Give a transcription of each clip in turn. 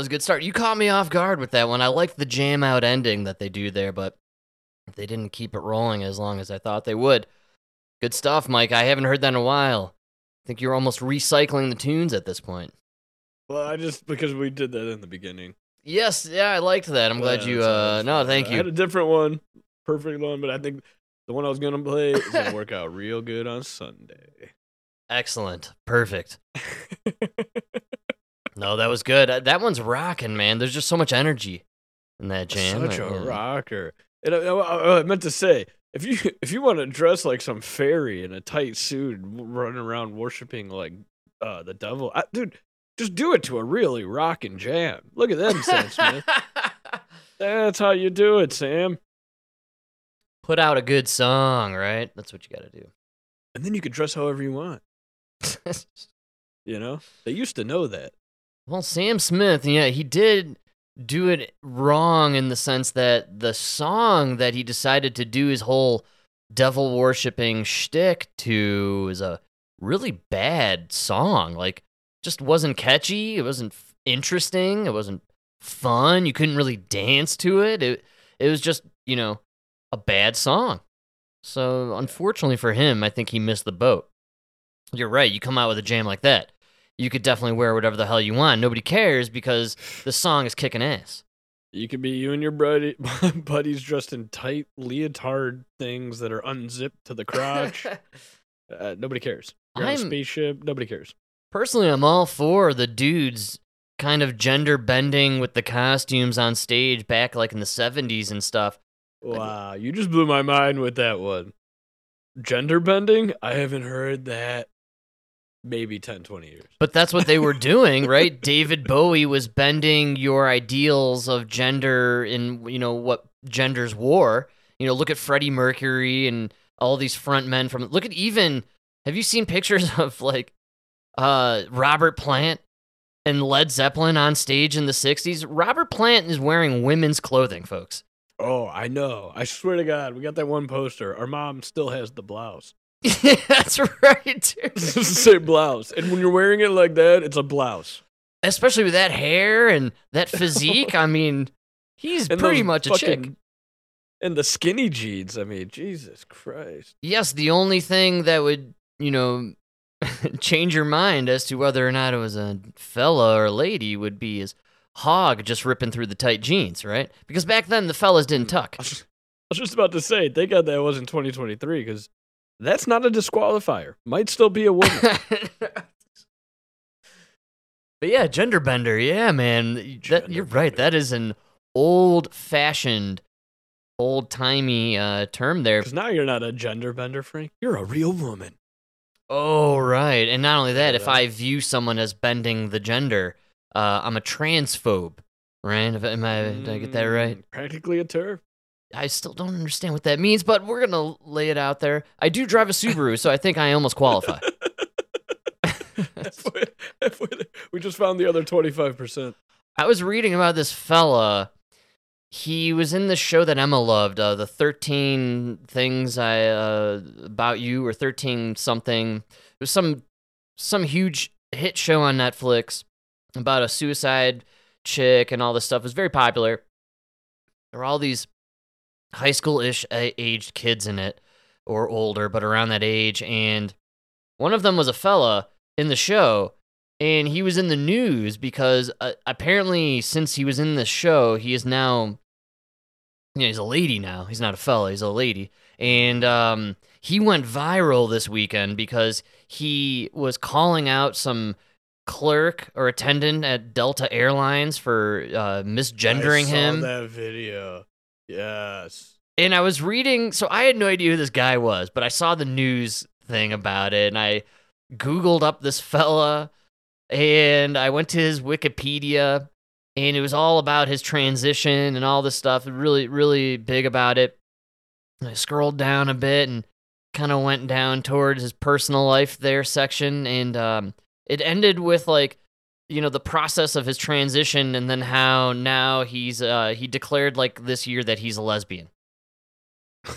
was a good start. You caught me off guard with that one. I liked the jam out ending that they do there, but they didn't keep it rolling as long as I thought they would. Good stuff, Mike. I haven't heard that in a while. I think you're almost recycling the tunes at this point. Well, I just because we did that in the beginning. Yes, yeah, I liked that. I'm glad you. Uh, no, thank you. I had a different one, perfect one, but I think the one I was gonna play is gonna work out real good on Sunday. Excellent, perfect. No, that was good. Uh, That one's rocking, man. There's just so much energy in that jam. Such a Uh, yeah. rocker. And I, I- I meant to say, if you if you want to dress like some fairy in a tight suit, running around worshiping like uh, the devil, I, dude, just do it to a really rocking jam. Look at them, Sam Smith. That's how you do it, Sam. Put out a good song, right? That's what you got to do. And then you can dress however you want. You know, they used to know that. Well, Sam Smith, yeah, he did do it wrong in the sense that the song that he decided to do his whole devil worshipping shtick to is a really bad song. Like, just wasn't catchy. It wasn't interesting. It wasn't fun. You couldn't really dance to it. It it was just you know a bad song. So unfortunately for him, I think he missed the boat. You're right. You come out with a jam like that you could definitely wear whatever the hell you want. Nobody cares because the song is kicking ass. You could be you and your buddy, buddies dressed in tight leotard things that are unzipped to the crotch. uh, nobody cares. You're on a spaceship. Nobody cares. Personally, I'm all for the dudes kind of gender bending with the costumes on stage back like in the 70s and stuff. Wow, you just blew my mind with that one. Gender bending? I haven't heard that maybe 10, 20 years. But that's what they were doing, right? David Bowie was bending your ideals of gender in, you know, what genders wore. You know, look at Freddie Mercury and all these front men from look at even have you seen pictures of like uh Robert Plant and Led Zeppelin on stage in the 60s? Robert Plant is wearing women's clothing, folks. Oh, I know. I swear to God, we got that one poster. Our mom still has the blouse. that's right, It's the same blouse. And when you're wearing it like that, it's a blouse. Especially with that hair and that physique. I mean, he's And pretty much a chick. And the skinny jeans. I mean, Jesus Christ. yes, the only thing that would, you know, change your mind as to whether or not it was a fella or a lady would be his hog just ripping through the tight jeans, right? Because back then the fellas didn't tuck. I was just, I was just about to say, thank God that was in 2023 because that's not a disqualifier. Might still be a woman. but yeah, gender bender. Yeah, man. That, you're right. That is an old fashioned, old timey uh, term there. Because now you're not a gender bender, Frank. You're a real woman. Oh, right. And not only that, Yeah, if I view someone as bending the gender, uh, I'm a transphobe, right? Am I, did I get that right? Mm, Practically a turf. I still don't understand what that means, but we're going to lay it out there. I do drive a Subaru, so I think I almost qualify. Halfway- halfway we just found the other 25%. I was reading about this fella. He was in the show that Emma loved, uh, the Thirteen Things I uh, About You or Thirteen something. It was some some huge hit show on Netflix about a suicide chick and all this stuff. It was very popular. There were all these high school ish aged kids in it, or older, but around that age. And one of them was a fella in the show and he was in the news because uh, apparently since he was in the show he is now you know, he's a lady now he's not a fella he's a lady and um, he went viral this weekend because he was calling out some clerk or attendant at delta airlines for uh, misgendering I saw him that video. Yes. and I was reading, so I had no idea who this guy was, but I saw the news thing about it, and I Googled up this fella, and I went to his Wikipedia, and it was all about his transition and all this stuff. Really, really big about it. And I scrolled down a bit and kind of went down towards his personal life there section, and um, it ended with like you know the process of his transition and then how now he's uh he declared like this year that he's a lesbian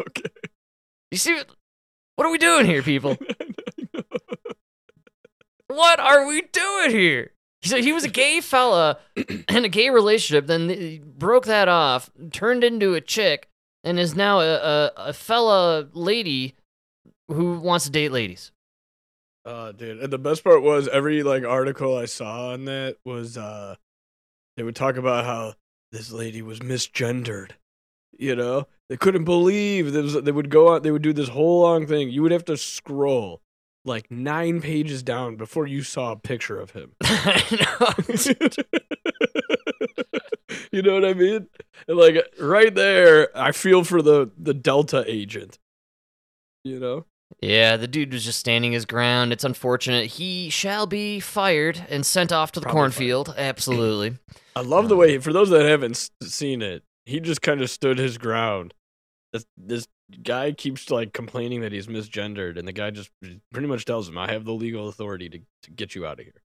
Okay. You see, what are we doing here, people? what are we doing here? So he was a gay fella in a gay relationship, then he broke that off, turned into a chick, and is now a, a, a fella lady who wants to date ladies. Oh, dude. And the best part was every like article I saw on that was uh they would talk about how this lady was misgendered. You know? They couldn't believe there was, they would go out they would do this whole long thing. You would have to scroll like nine pages down before you saw a picture of him. you know what I mean? And like right there, I feel for the the Delta agent. You know? Yeah, the dude was just standing his ground. It's unfortunate. He shall be fired and sent off to the Probably cornfield. Absolutely. I love the way, for those that haven't seen it, he just kind of stood his ground. This, this guy keeps like complaining that he's misgendered, and the guy just pretty much tells him, "I have the legal authority to, to get you out of here."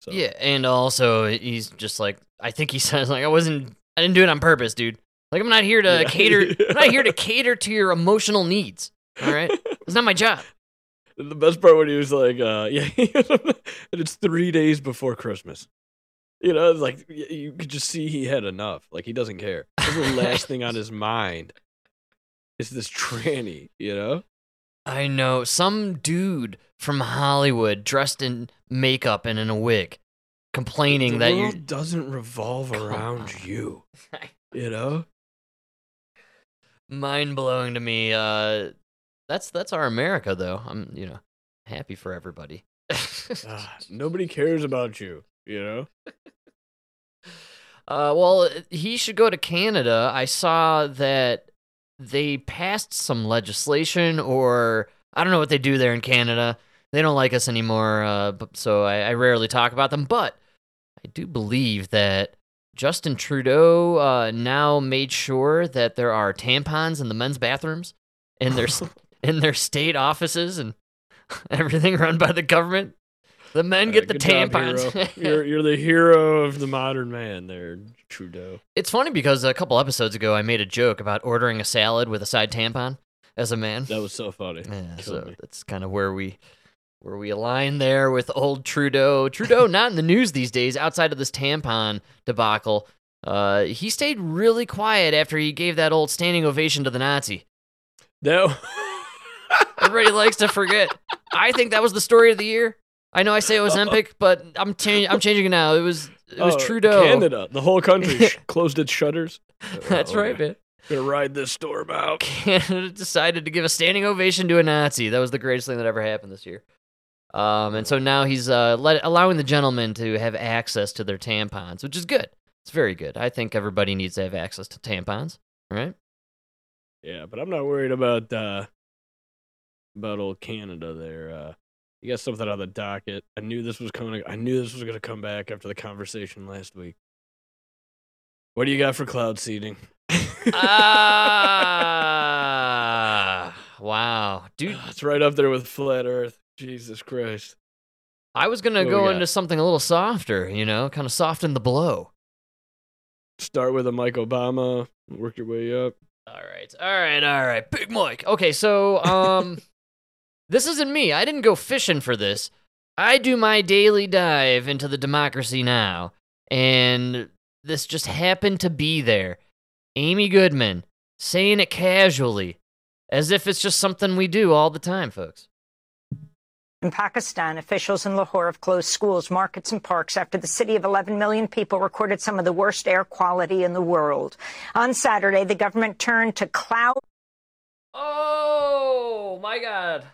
So Yeah, and also he's just like I think he says like I wasn't I didn't do it on purpose, dude. Like I'm not here to Yeah. cater I'm not here to cater to your emotional needs. All right? It's not my job. the best part when he was like, uh, "Yeah," and it's three days before Christmas. You know, it's like you could just see he had enough. Like he doesn't care. The last thing on his mind is this tranny. You know. I know some dude from Hollywood dressed in makeup and in a wig complaining the that world you doesn't revolve around you. You know. mind blowing to me. Uh that's that's our America though. I'm, you know, happy for everybody. Ah, nobody cares about you. You know. Uh, well, he should go to Canada. I saw that they passed some legislation, or I don't know what they do there in Canada. They don't like us anymore, uh, but, so I, I rarely talk about them. But I do believe that Justin Trudeau uh, now made sure that there are tampons in the men's bathrooms in their s- in their state offices and everything run by the government. The men get the Good job, tampons. you're you're the hero of the modern man, there, Trudeau. It's funny because a couple episodes ago I made a joke about ordering a salad with a side tampon as a man. That was so funny. Yeah, so me. that's kind of where we where we align there with old Trudeau. Trudeau not in the news these days outside of this tampon debacle. Uh, he stayed really quiet after he gave that old standing ovation to the Nazi. That. Everybody likes to forget. I think that was the story of the year. I know I say it was Empic, but I'm cha- I'm changing it now. It was it was Oh, Trudeau. Canada, the whole country closed its shutters. That's Oh, right, man. Gonna ride this storm out. Canada decided to give a standing ovation to a Nazi. That was the greatest thing that ever happened this year. Um, and so now he's uh, let, allowing the gentlemen to have access to their tampons, which is good. It's very good. I think everybody needs to have access to tampons, right? Yeah, but I'm not worried about uh about old Canada there. Uh you got something on the docket. I knew this was coming I knew this was gonna come back after the conversation last week. What do you got for cloud seeding? Ah, wow, dude. it's right up there with flat earth. Jesus Christ. I was gonna What go into something a little softer, you know, kind of soften the blow. Start with a Mike Obama, work your way up. All right, all right, all right. Big Mike. Okay, so um, this isn't me. I didn't go fishing for this. I do my daily dive into the democracy now, and this just happened to be there. Amy Goodman saying it casually, as if it's just something we do all the time, folks. In Pakistan, officials in Lahore have closed schools, markets, and parks after the city of 11 million people recorded some of the worst air quality in the world. On Saturday, the government turned to cloud. Oh my God!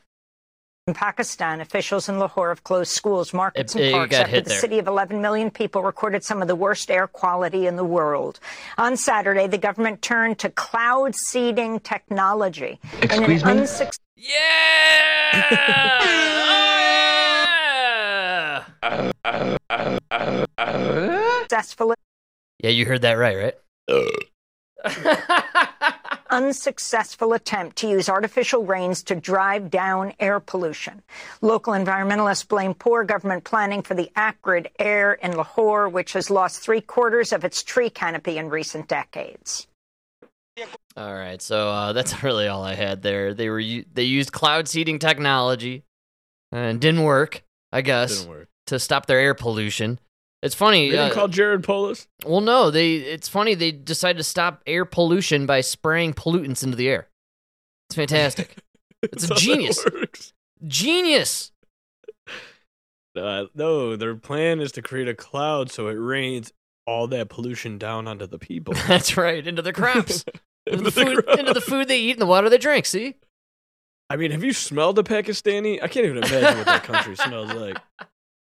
In Pakistan, officials in Lahore have closed schools, markets, It- and parks after the there. city of 11 million people recorded some of the worst air quality in the world. On Saturday, the government turned to cloud seeding technology Excuse me? unsuccessful Yeah! Oh, yeah! Yeah, you heard that right, right? unsuccessful attempt to use artificial rains to drive down air pollution. Local environmentalists blame poor government planning for the acrid air in Lahore, which has lost three quarters of its tree canopy in recent decades. All right, so uh, that's really all I had there. They were u- they used cloud seeding technology, and didn't work. I guess Didn't work. to stop their air pollution. It's funny. They didn't uh, call Jared Polis. well, no, they. It's funny they decided to stop air pollution by spraying pollutants into the air. It's fantastic. It's a That's how that genius. Genius. Uh, no, their plan is to create a cloud so it rains all that pollution down onto the people. That's right. Into the crops. into, the Into the food, into the food they eat and the water they drink. See. I mean, have you smelled a Pakistani? I can't even imagine what that country smells like.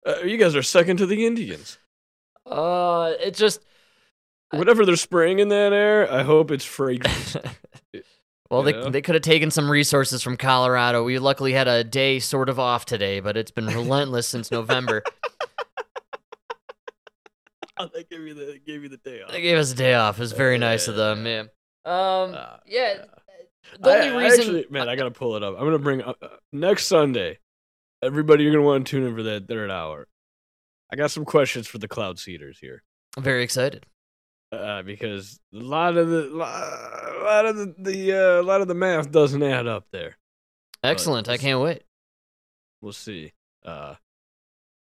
Uh, you guys are second to the Indians. Uh, it just. Whatever they're spraying in that air, I hope it's fragrant. well, they Yeah. they could have taken some resources from Colorado. We luckily had a day sort of off today, but it's been relentless since November. they gave you the they gave you the day off. They gave us a day off. It was very nice of them, man. Um, Ah, yeah. The only I reason, actually, man, I gotta pull it up. I'm gonna bring uh, uh, next Sunday. Everybody, you're gonna want to tune in for that third hour. I got some questions for the cloud seeders here, I'm very excited. uh, because a lot of the a lot of the, the uh, a lot of the math doesn't add up there. Excellent. I can't wait. We'll see. Uh,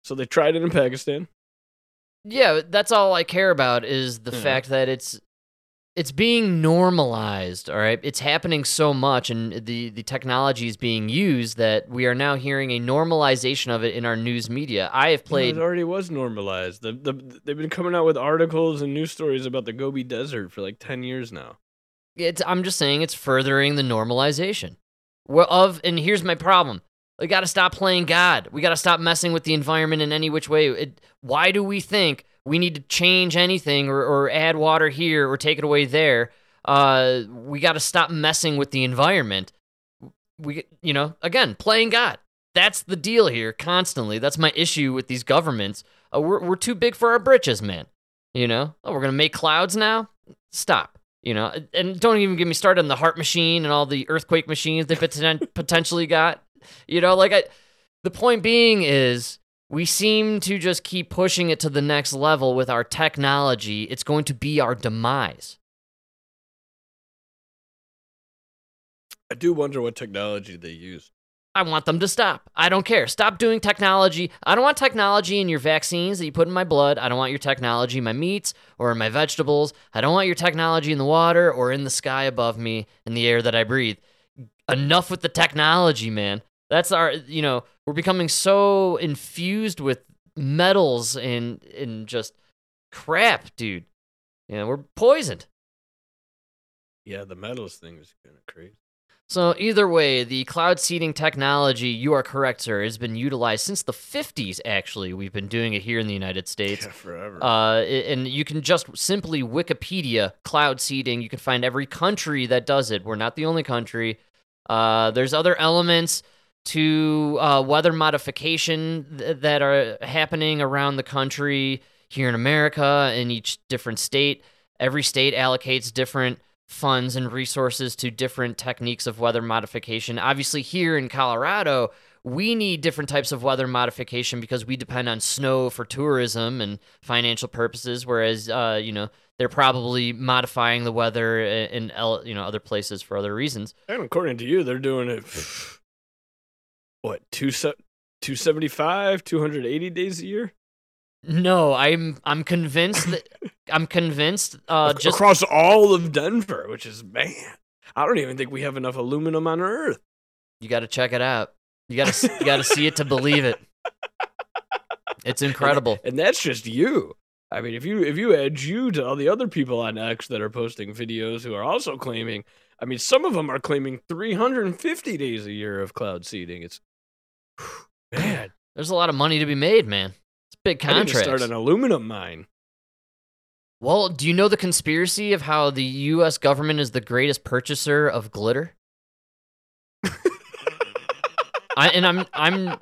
so they tried it in Pakistan. Yeah, that's all I care about is the Yeah. fact that it's it's being normalized, all right? It's happening so much and the the technology is being used that we are now hearing a normalization of it in our news media. I have No, played it already was normalized. The, the, they've been coming out with articles and news stories about the Gobi Desert for like ten years now. it's I'm just saying it's furthering the normalization. Well, of and here's my problem. We got to stop playing God. We got to stop messing with the environment in any which way. It, why do we think we need to change anything or, or add water here or take it away there? Uh, we got to stop messing with the environment. We, you know, again, playing God. That's the deal here. Constantly, that's my issue with these governments. Uh, we're we're too big for our britches, man. You know, oh, we're gonna make clouds now. Stop. You know, and don't even get me started on the HAARP machine and all the earthquake machines they poten- potentially got. You know, like I, the point being is we seem to just keep pushing it to the next level with our technology. It's going to be our demise. I do wonder what technology they use. I want them to stop. I don't care. Stop doing technology. I don't want technology in your vaccines that you put in my blood. I don't want your technology in my meats or in my vegetables. I don't want your technology in the water or in the sky above me in the air that I breathe. Enough with the technology, man. That's our, you know, we're becoming so infused with metals and and just crap, dude. You know, we're poisoned. Yeah, the metals thing is kind of crazy. So either way, the cloud seeding technology, you are correct, sir, has been utilized since the 50s. Actually, we've been doing it here in the United States. Yeah, forever. Uh, and you can just simply Wikipedia cloud seeding. You can find every country that does it. We're not the only country. Uh, there's other elements to uh, weather modification th- that are happening around the country here in America in each different state. Every state allocates different funds and resources to different techniques of weather modification. Obviously, here in Colorado, we need different types of weather modification because we depend on snow for tourism and financial purposes. Whereas, uh, you know, they're probably modifying the weather in, you know other places for other reasons. and according to you, they're doing it. What two se- 275, 280 days a year? No, I'm I'm convinced that I'm convinced. Uh, just across all of Denver, which is man. I don't even think we have enough aluminum on Earth. you got to check it out. You got to you got to see it to believe it. It's incredible. And that's just you. I mean, if you if you add you to all the other people on X that are posting videos who are also claiming, I mean, some of them are claiming 350 days a year of cloud seeding. It's man. There's a lot of money to be made, man. It's big I need to contracts. start an aluminum mine. Well, do you know the conspiracy of how the U.S. government is the greatest purchaser of glitter? I, and I'm I'm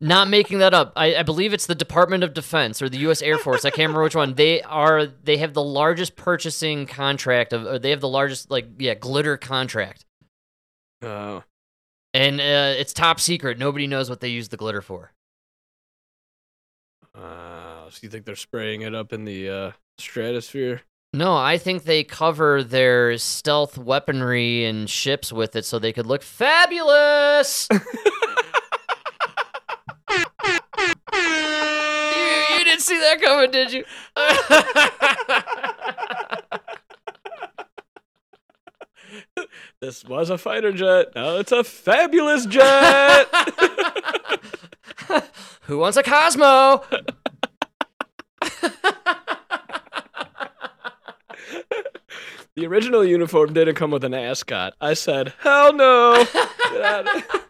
not making that up. I, I believe it's the Department of Defense or the U.S. Air Force. I can't remember which one. They are they have the largest purchasing contract of. Or they have the largest like yeah glitter contract, Oh, and uh, it's top secret. Nobody knows what they use the glitter for. uh, so you think they're spraying it up in the uh, stratosphere? No, I think they cover their stealth weaponry and ships with it so they could look fabulous. you, you didn't see that coming, did you? This was a fighter jet. Now it's a fabulous jet. Who wants a Cosmo? the original uniform didn't come with an ascot. I said, hell no.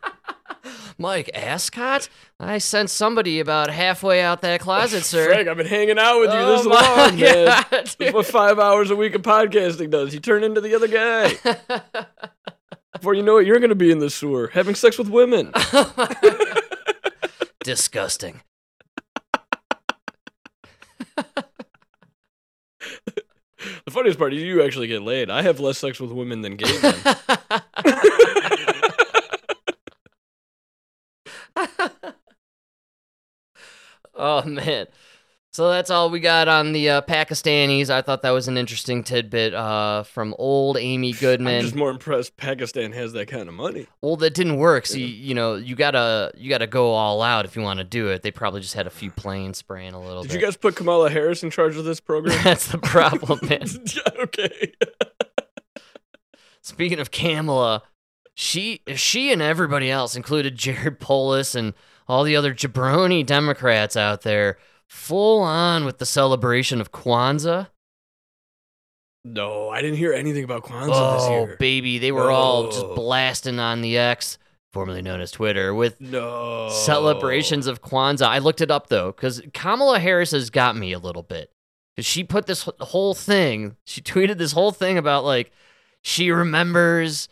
Get out of- Mike, ascot? I sent somebody about halfway out that closet, sir. Frank, I've been hanging out with you Oh this long, man. God, That's dude. what five hours a week of podcasting does. You turn into the other guy. Before you know it, you're going to be in the sewer having sex with women. Disgusting. The funniest part is you actually get laid. I have less sex with women than gay men. Oh man. So that's all we got on the uh, Pakistanis. I thought that was an interesting tidbit uh, from old Amy I'm Goodman. just more impressed Pakistan has that kind of money. Well, that didn't work. So you, you know, you gotta you gotta go all out if you want to do it. They probably just had a few planes spraying a little Did bit. you guys put Kamala Harris in charge of this program? That's the problem, man. Okay. Speaking of Kamala, she she and everybody else, included Jared Polis and all the other jabroni Democrats out there, full on with the celebration of Kwanzaa. No, I didn't hear anything about Kwanzaa this oh, year. Oh, baby, they were all just blasting on the X, formerly known as Twitter, with no celebrations of Kwanzaa. I looked it up though, because Kamala Harris has got me a little bit. Because she put this whole thing, she tweeted this whole thing about like she remembers,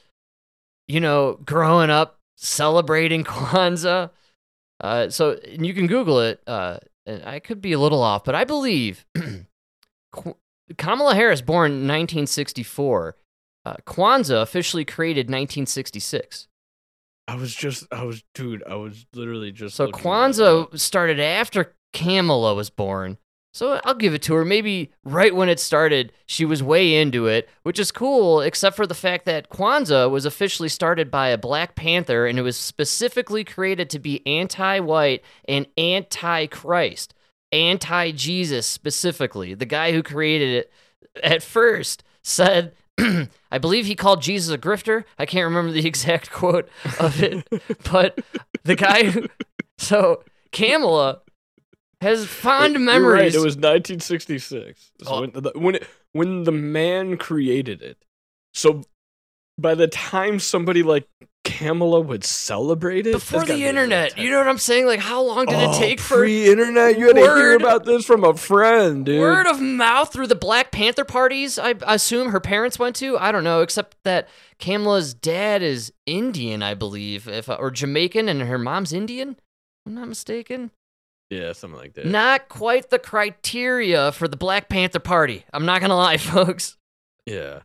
you know, growing up celebrating Kwanzaa. Uh, so and you can Google it. Uh, and I could be a little off, but I believe Kamala Harris, born 1964. Uh, Kwanzaa officially created 1966. I was just, I was, dude, I was literally just. So. Kwanzaa started after Kamala was born. So I'll give it to her. Maybe right when it started, she was way into it, which is cool, except for the fact that Kwanzaa was officially started by a Black Panther and it was specifically created to be anti white and anti Christ, anti Jesus specifically. The guy who created it at first said, I believe he called Jesus a grifter. I can't remember the exact quote of it, but the guy who. So Kamala has fond memories. Right, it was 1966. So Oh. when, the, when it, when the man created it. So by the time somebody like Kamala would celebrate it before the be a real internet. You know what I'm saying? Like, how long did it Oh, take for pre-internet? You had to hear about this from a friend, dude. word of mouth through the Black Panther parties? I assume her parents went to. I don't know, except that Kamala's dad is Indian, I believe, if or Jamaican, and her mom's Indian. I'm not mistaken. Yeah, something like that. Not quite the criteria for the Black Panther Party. I'm not gonna lie, folks. Yeah,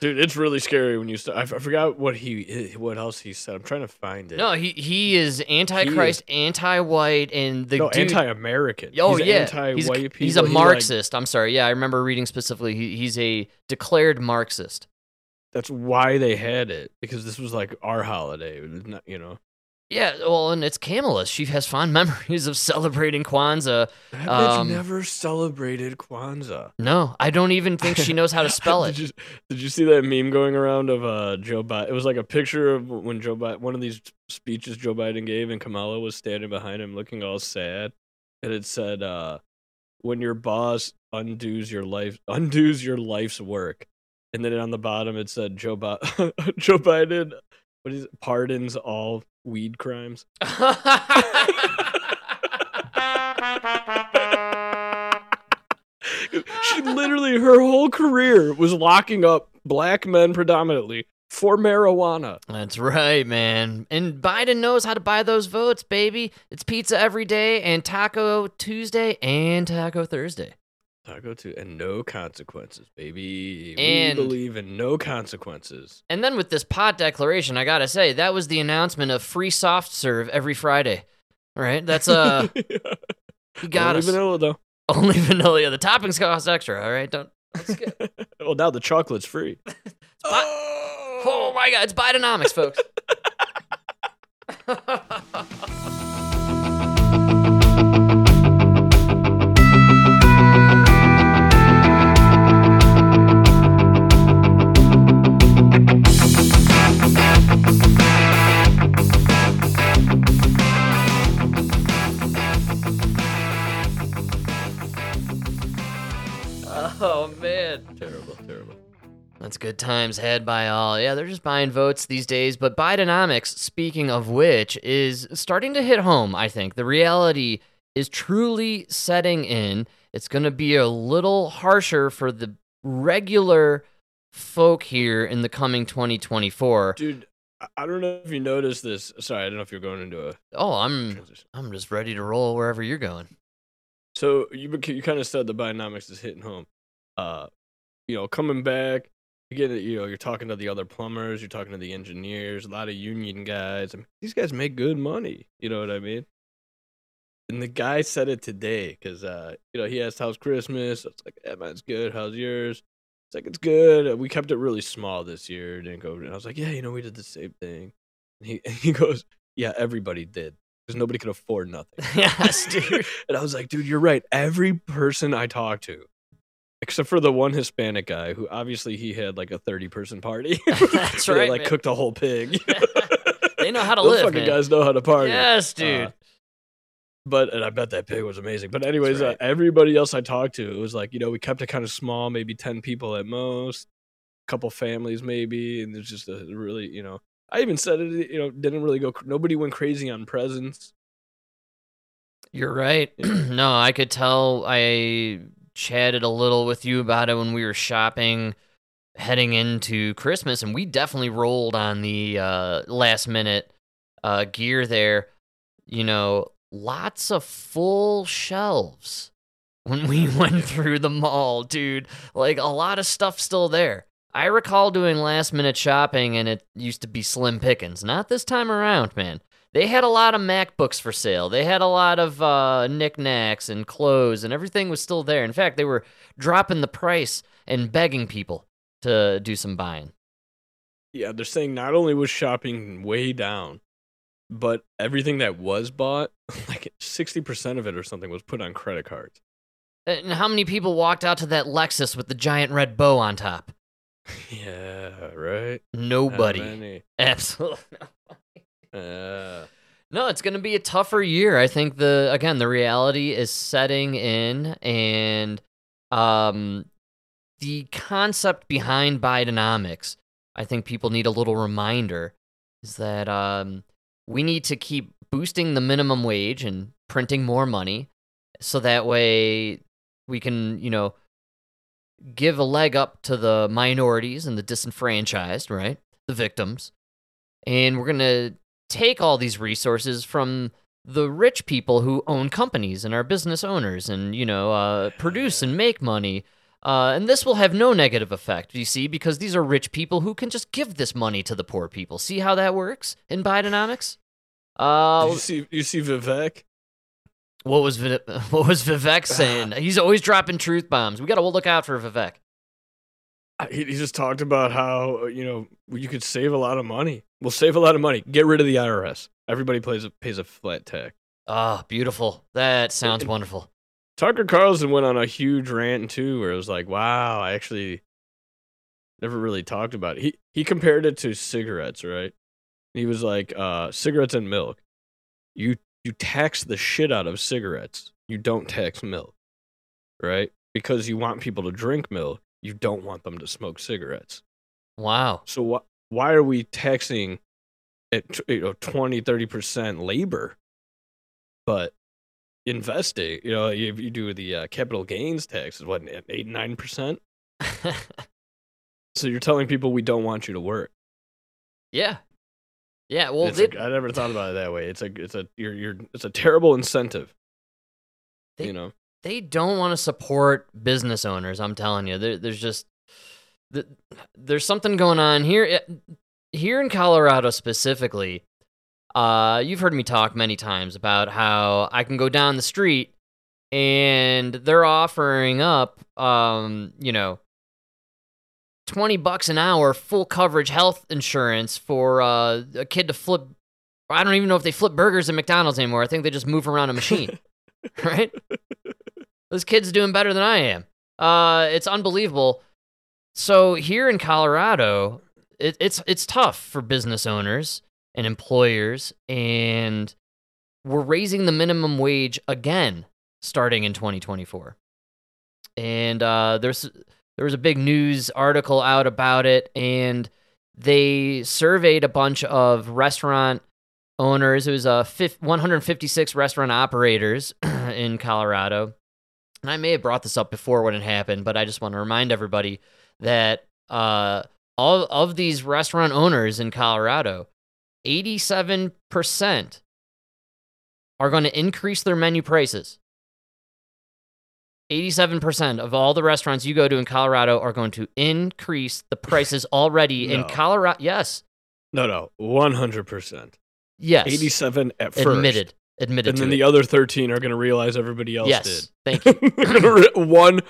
dude, it's really scary when you. St- I, f- I forgot what he, eh, what else he said. I'm trying to find it. No, he he is anti-Christ, anti-white, and the no, dude. anti-American. Oh he's yeah, anti-white he's, people. he's a He, like- Marxist. I'm sorry. Yeah, I remember reading specifically. He, he's a declared Marxist. that's why they had it because this was like our holiday. Not, you know. Yeah, well, and it's Kamala. She has fond memories of celebrating Kwanzaa. I bet Um, never celebrated Kwanzaa. No, I don't even think she knows how to spell it. did, you, did you see that meme going around of uh, Joe Biden? It was like a picture of when Joe Biden, one of these speeches Joe Biden gave, and Kamala was standing behind him looking all sad. And it said, uh, when your boss undoes your life, undoes your life's work. And then on the bottom it said, Joe, Bi- Joe Biden, what is it, pardons all weed crimes. she literally her whole career was locking up black men predominantly for marijuana. That's right, man. And Biden knows how to buy those votes, baby. It's pizza every day and Taco Tuesday and Taco Thursday. Taco two and no consequences, baby. And- we believe in no consequences. And then with this pot declaration, I gotta say, that was the announcement of free soft serve every Friday. All right, that's uh, he got Only us. vanilla though. Only vanilla. The toppings cost extra. All right, don't Let's get. well, now the chocolate's free. Oh my God! It's Bidenomics, folks. That's good times had by all. Yeah, they're just buying votes these days. But Bidenomics, speaking of which, is starting to hit home, I think. The reality is truly setting in. It's going to be a little harsher for the regular folk here in the coming 2024. Dude, I- I don't know if you noticed this. Sorry, I don't know if you're going into a Oh, I'm transition. I'm just ready to roll wherever you're going. So you you kind of said the Bidenomics is hitting home. Uh, you know, coming back, you get it. You know, you're talking to the other plumbers, you're talking to the engineers, a lot of union guys. I mean, these guys make good money. You know what I mean? And the guy said it today because uh, you know, he asked how's Christmas. It's like, yeah, mine's good. How's yours? It's like it's good. We kept it really small this year. Didn't go. And I was like, yeah, you know, we did the same thing. And he he goes, yeah, everybody did because nobody could afford nothing. yes, dude. and I was like, dude, you're right. Every person I talked to, except for the one Hispanic guy who obviously he had like a 30 person party. That's Where they, right, like man. cooked a whole pig. They know how to Those live, fucking man. guys know how to party. Yes, dude. Uh, but and I bet that pig was amazing. But anyways, right. uh, everybody else I talked to, it was like you know we kept it kind of small, maybe ten people at most, a couple families maybe, and there's just a really you know. I even said it, you know, didn't really go. Nobody went crazy on presents. You're right. no, I could tell I chatted a little with you about it when we were shopping heading into Christmas, and we definitely rolled on the uh, last minute uh, gear there. You know, lots of full shelves when we went through the mall, dude. Like a lot of stuff still there. I recall doing last minute shopping, and it used to be slim pickings. Not this time around, man. They had a lot of MacBooks for sale. They had a lot of uh, knickknacks and clothes, and everything was still there. In fact, they were dropping the price and begging people to do some buying. Yeah, they're saying not only was shopping way down, but everything that was bought, like sixty percent of it or something, was put on credit cards. And how many people walked out to that Lexus with the giant red bow on top? Yeah, right. Nobody. Absolutely. Uh, No, it's going to be a tougher year. I think the again the reality is setting in, and um, the concept behind Bidenomics. I think people need a little reminder is that um, we need to keep boosting the minimum wage and printing more money, so that way we can you know give a leg up to the minorities and the disenfranchised, right? The victims. And we're going to take all these resources from the rich people who own companies and are business owners and, you know, uh, produce and make money. Uh, and this will have no negative effect, you see, because these are rich people who can just give this money to the poor people. See how that works in Bidenomics? Uh, you see you see Vivek? what was what was Vivek saying? He's always dropping truth bombs. We got to look out for Vivek. Uh, He, he just talked about how uh, you know you could save a lot of money. We'll save a lot of money. Get rid of the IRS. Everybody plays a, pays a flat tax. Ah, beautiful. That sounds And- wonderful. Tucker Carlson went on a huge rant too, where it was like, "Wow, I actually never really talked about it." He he compared it to cigarettes, right? He was like, uh, "Cigarettes and milk. You you tax the shit out of cigarettes. You don't tax milk, right? Because you want people to drink milk. You don't want them to smoke cigarettes. Wow. So why why are we taxing at you know 20 30% labor but investing you know if you do the uh, capital gains tax is what 8 9% so you're telling people we don't want you to work yeah. Yeah. Well, they, a, i never thought about it that way it's a it's a you're, you're it's a terrible incentive They- you know they don't want to support business owners. I'm telling you, there, there's just th- there's something going on here. Here in Colorado specifically, uh, you've heard me talk many times about how I can go down the street and they're offering up, um, you know, twenty bucks an hour, full coverage health insurance for uh, a kid to flip. I don't even know if they flip burgers at McDonald's anymore. I think they just move around a machine, right? This kid's doing better than I am. Uh, it's unbelievable. So here in Colorado, it, it's it's tough for business owners and employers, and we're raising the minimum wage again starting in 2024. And uh, there's there was a big news article out about it, and they surveyed a bunch of restaurant owners. It was uh, 156 restaurant operators in Colorado. And I may have brought this up before when it happened, but I just want to remind everybody that uh, all of these restaurant owners in Colorado, 87% are going to increase their menu prices. 87% of all the restaurants you go to in Colorado are going to increase the prices already No. in Colorado. Yes. No, no, one hundred percent. Yes. Eighty-seven at first, Admitted. Admitted and then it. the other thirteen are going to realize everybody else did. Thank you. One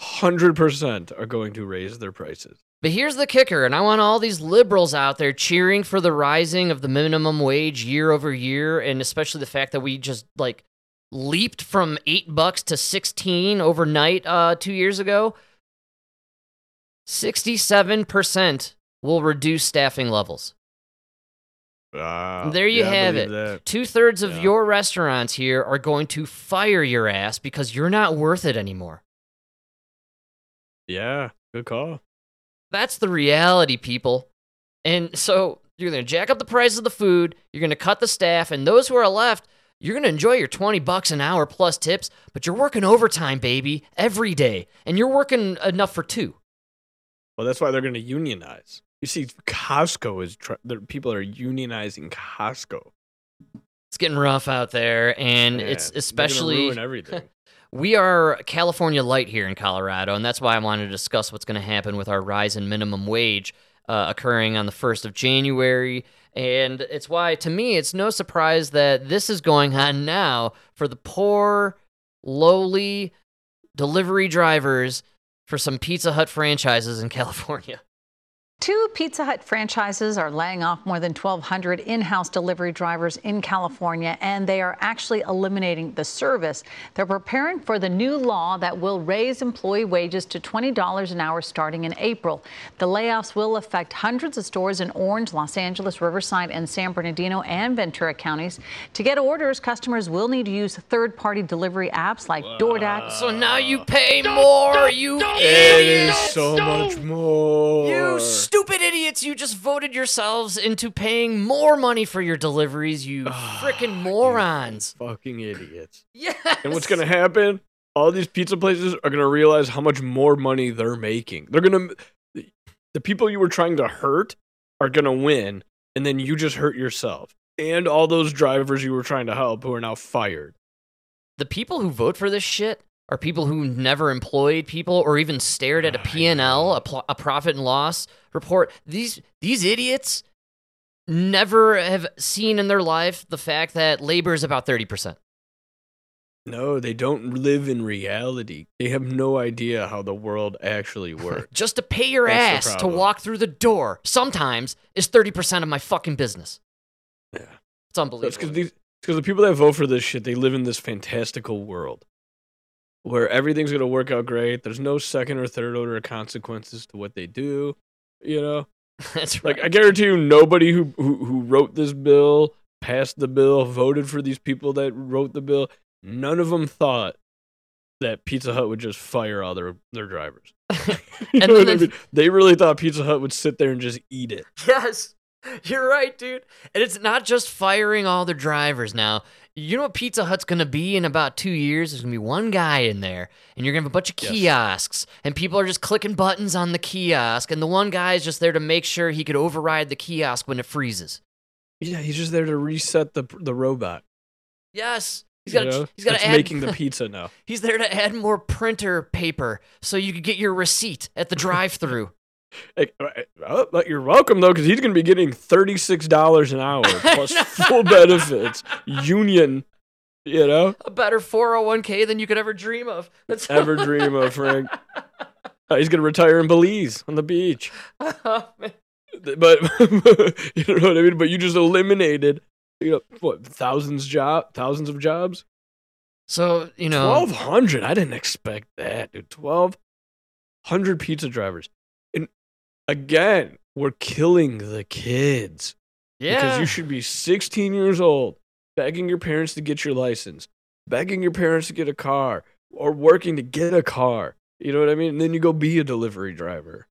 hundred percent are going to raise their prices. But here's the kicker, and I want all these liberals out there cheering for the rising of the minimum wage year over year, and especially the fact that we just like leaped from eight bucks to sixteen overnight uh, two years ago. Sixty-seven percent will reduce staffing levels. Wow. There you Yeah, have it. Two thirds of Yeah. your restaurants here are going to fire your ass because you're not worth it anymore. Yeah, good call. That's the reality, people. And so you're going to jack up the price of the food, you're going to cut the staff, and those who are left, you're going to enjoy your 20 bucks an hour plus tips, but you're working overtime, baby, every day. And you're working enough for two. Well, that's why they're going to unionize. You see, Costco is tr- there- people are unionizing Costco. It's getting rough out there, and Man, it's especially ruin everything. We are California light here in Colorado, and that's why I wanted to discuss what's going to happen with our rise in minimum wage uh, occurring on the 1st of January. And it's why, to me, it's no surprise that this is going on now for the poor, lowly delivery drivers for some Pizza Hut franchises in California. Two Pizza Hut franchises are laying off more than 1,200 in house delivery drivers in California, and they are actually eliminating the service. They're preparing for the new law that will raise employee wages to $20 an hour starting in April. The layoffs will affect hundreds of stores in Orange, Los Angeles, Riverside, and San Bernardino and Ventura counties. To get orders, customers will need to use third party delivery apps like DoorDash. So now you pay more, you It is idiots! so much more. You stupid idiots, you just voted yourselves into paying more money for your deliveries, you ah, frickin' morons. fucking idiots. Yes. And what's going to happen? All these pizza places are going to realize how much more money they're making. They're going to the people you were trying to hurt are going to win and then you just hurt yourself. And all those drivers you were trying to help who are now fired. The people who vote for this shit are people who never employed people or even stared at a ah, I P&L, a, pl- a profit and loss report. These these idiots never have seen in their life the fact that labor is about 30%. No, they don't live in reality. They have no idea how the world actually works. Just to pay your That's ass to walk through the door sometimes is 30% of my fucking business. yeah. It's unbelievable. Because because the people that vote for this shit, they live in this fantastical world where everything's gonna work out great. There's no second or third order consequences to what they do. You know, That's right. like I guarantee you, nobody who who, who wrote this bill, passed the bill, voted for these people that wrote the bill. None of them thought that Pizza Hut would just fire all their their drivers. And then I mean? They really thought Pizza Hut would sit there and just eat it. Yes, you're right, dude. And it's not just firing all the drivers now. You know what Pizza Hut's gonna be in about two years? There's gonna be one guy in there, and you're gonna have a bunch of Yes. kiosks, and people are just clicking buttons on the kiosk, and the one guy is just there to make sure he could override the kiosk when it freezes. Yeah, he's just there to reset the the robot. Yes, he's got know? he's got to add making the pizza now. he's there to add more printer paper so you could get your receipt at the drive-through. Like, uh, you're welcome though, because he's going to be getting thirty six dollars an hour plus full benefits, union, You know, a better 401k than you could ever dream of. That's ever dream of Frank. Uh, he's gonna retire in Belize on the beach. Oh, man. But you know what I mean. But you just eliminated, you know, what thousands job, thousands of jobs. so you know, Twelve hundred. I didn't expect that, dude. Twelve hundred pizza drivers, again, we're killing the kids yeah, because you should be sixteen years old, begging your parents to get your license, begging your parents to get a car, or working to get a car. You know what I mean? And then you go be a delivery driver.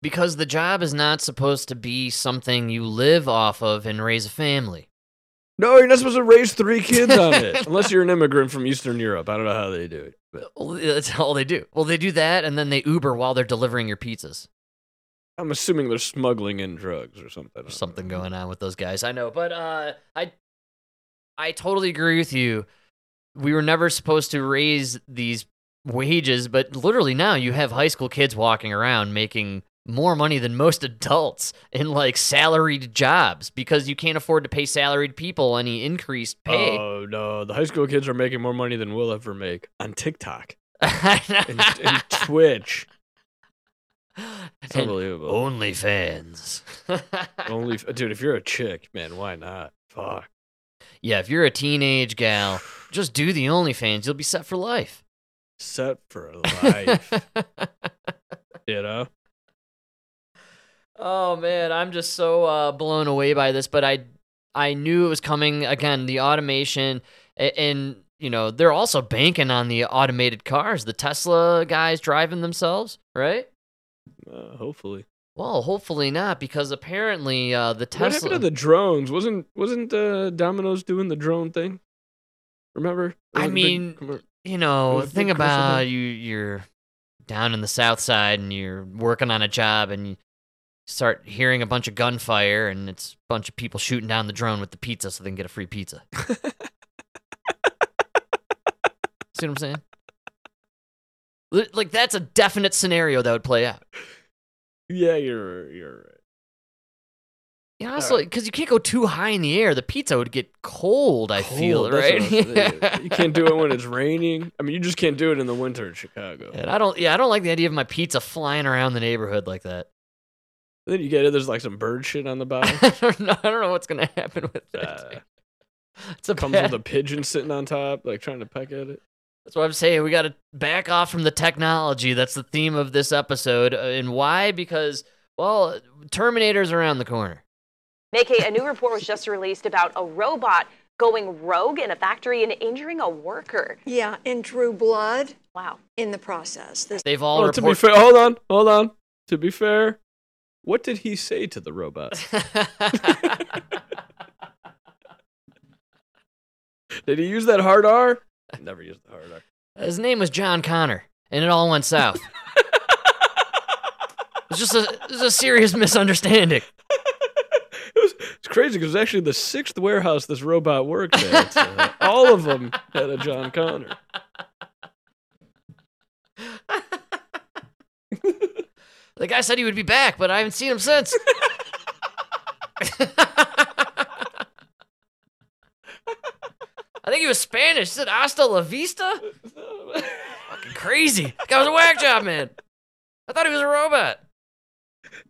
because the job is not supposed to be something you live off of and raise a family. No, you're not supposed to raise three kids on it unless you're an immigrant from Eastern Europe. I don't know how they do it. But That's all they do. Well, they do that, and then they Uber while they're delivering your pizzas. I'm assuming they're smuggling in drugs or something. There's something going on with those guys. I know, but uh, I, I totally agree with you. We were never supposed to raise these wages, but literally now you have high school kids walking around making more money than most adults in like salaried jobs because you can't afford to pay salaried people any increased pay. Oh no, the high school kids are making more money than we'll ever make on TikTok and, and Twitch. It's And unbelievable. OnlyFans. Only, dude, if you're a chick, man, why not? Fuck. yeah, if you're a teenage gal, just do the OnlyFans. You'll be set for life. Set for life, you know. oh man, I'm just so uh, blown away by this. But I, I knew it was coming. Again, the automation, a- and you know they're also banking on the automated cars. The Tesla guys driving themselves, right? Uh, hopefully. Well, hopefully not, because apparently uh, the What happened to the drones? Wasn't wasn't uh, Domino's doing the drone thing? Remember? I a big mean, you know, a think about about- you. You're down in the South Side, and you're working on a job, and you start hearing a bunch of gunfire, and it's a bunch of people shooting down the drone with the pizza, so they can get a free pizza. See what I'm saying? Li- Like that's a definite scenario that would play out. yeah, you're you're right. You know, also, because you can't go too high in the air. The pizza would get cold. I feel Cold, that's right. what you can't do it when it's raining. I mean, you just can't do it in the winter in Chicago. And I don't. Yeah, I don't like the idea of my pizza flying around the neighborhood like that. Then you get it. There's like some bird shit on the bottom. I don't know. I don't know what's gonna happen with it. Uh, it's a comes bad, with a pigeon sitting on top, like trying to peck at it. That's what I'm saying. We got to back off from the technology. That's the theme of this episode. Uh, And why? Because well, Terminator's around the corner. Nikki, a new report was just released about a robot going rogue in a factory and injuring a worker. Yeah, and drew blood Wow. in the process. This They've all Oh, to be report- fair, hold on, hold on. To be fair, what did he say to the robot? Did he use that hard R? Never used the hard R. His name was John Connor, and it all went south. It's just a, it was a serious misunderstanding. it was, it's crazy because it was actually the sixth warehouse this robot worked at, uh, all of them had a John Connor. The guy said he would be back, but I haven't seen him since. I think he was Spanish. He said hasta la vista? Fucking crazy. That guy was a whack job, man. I thought he was a robot.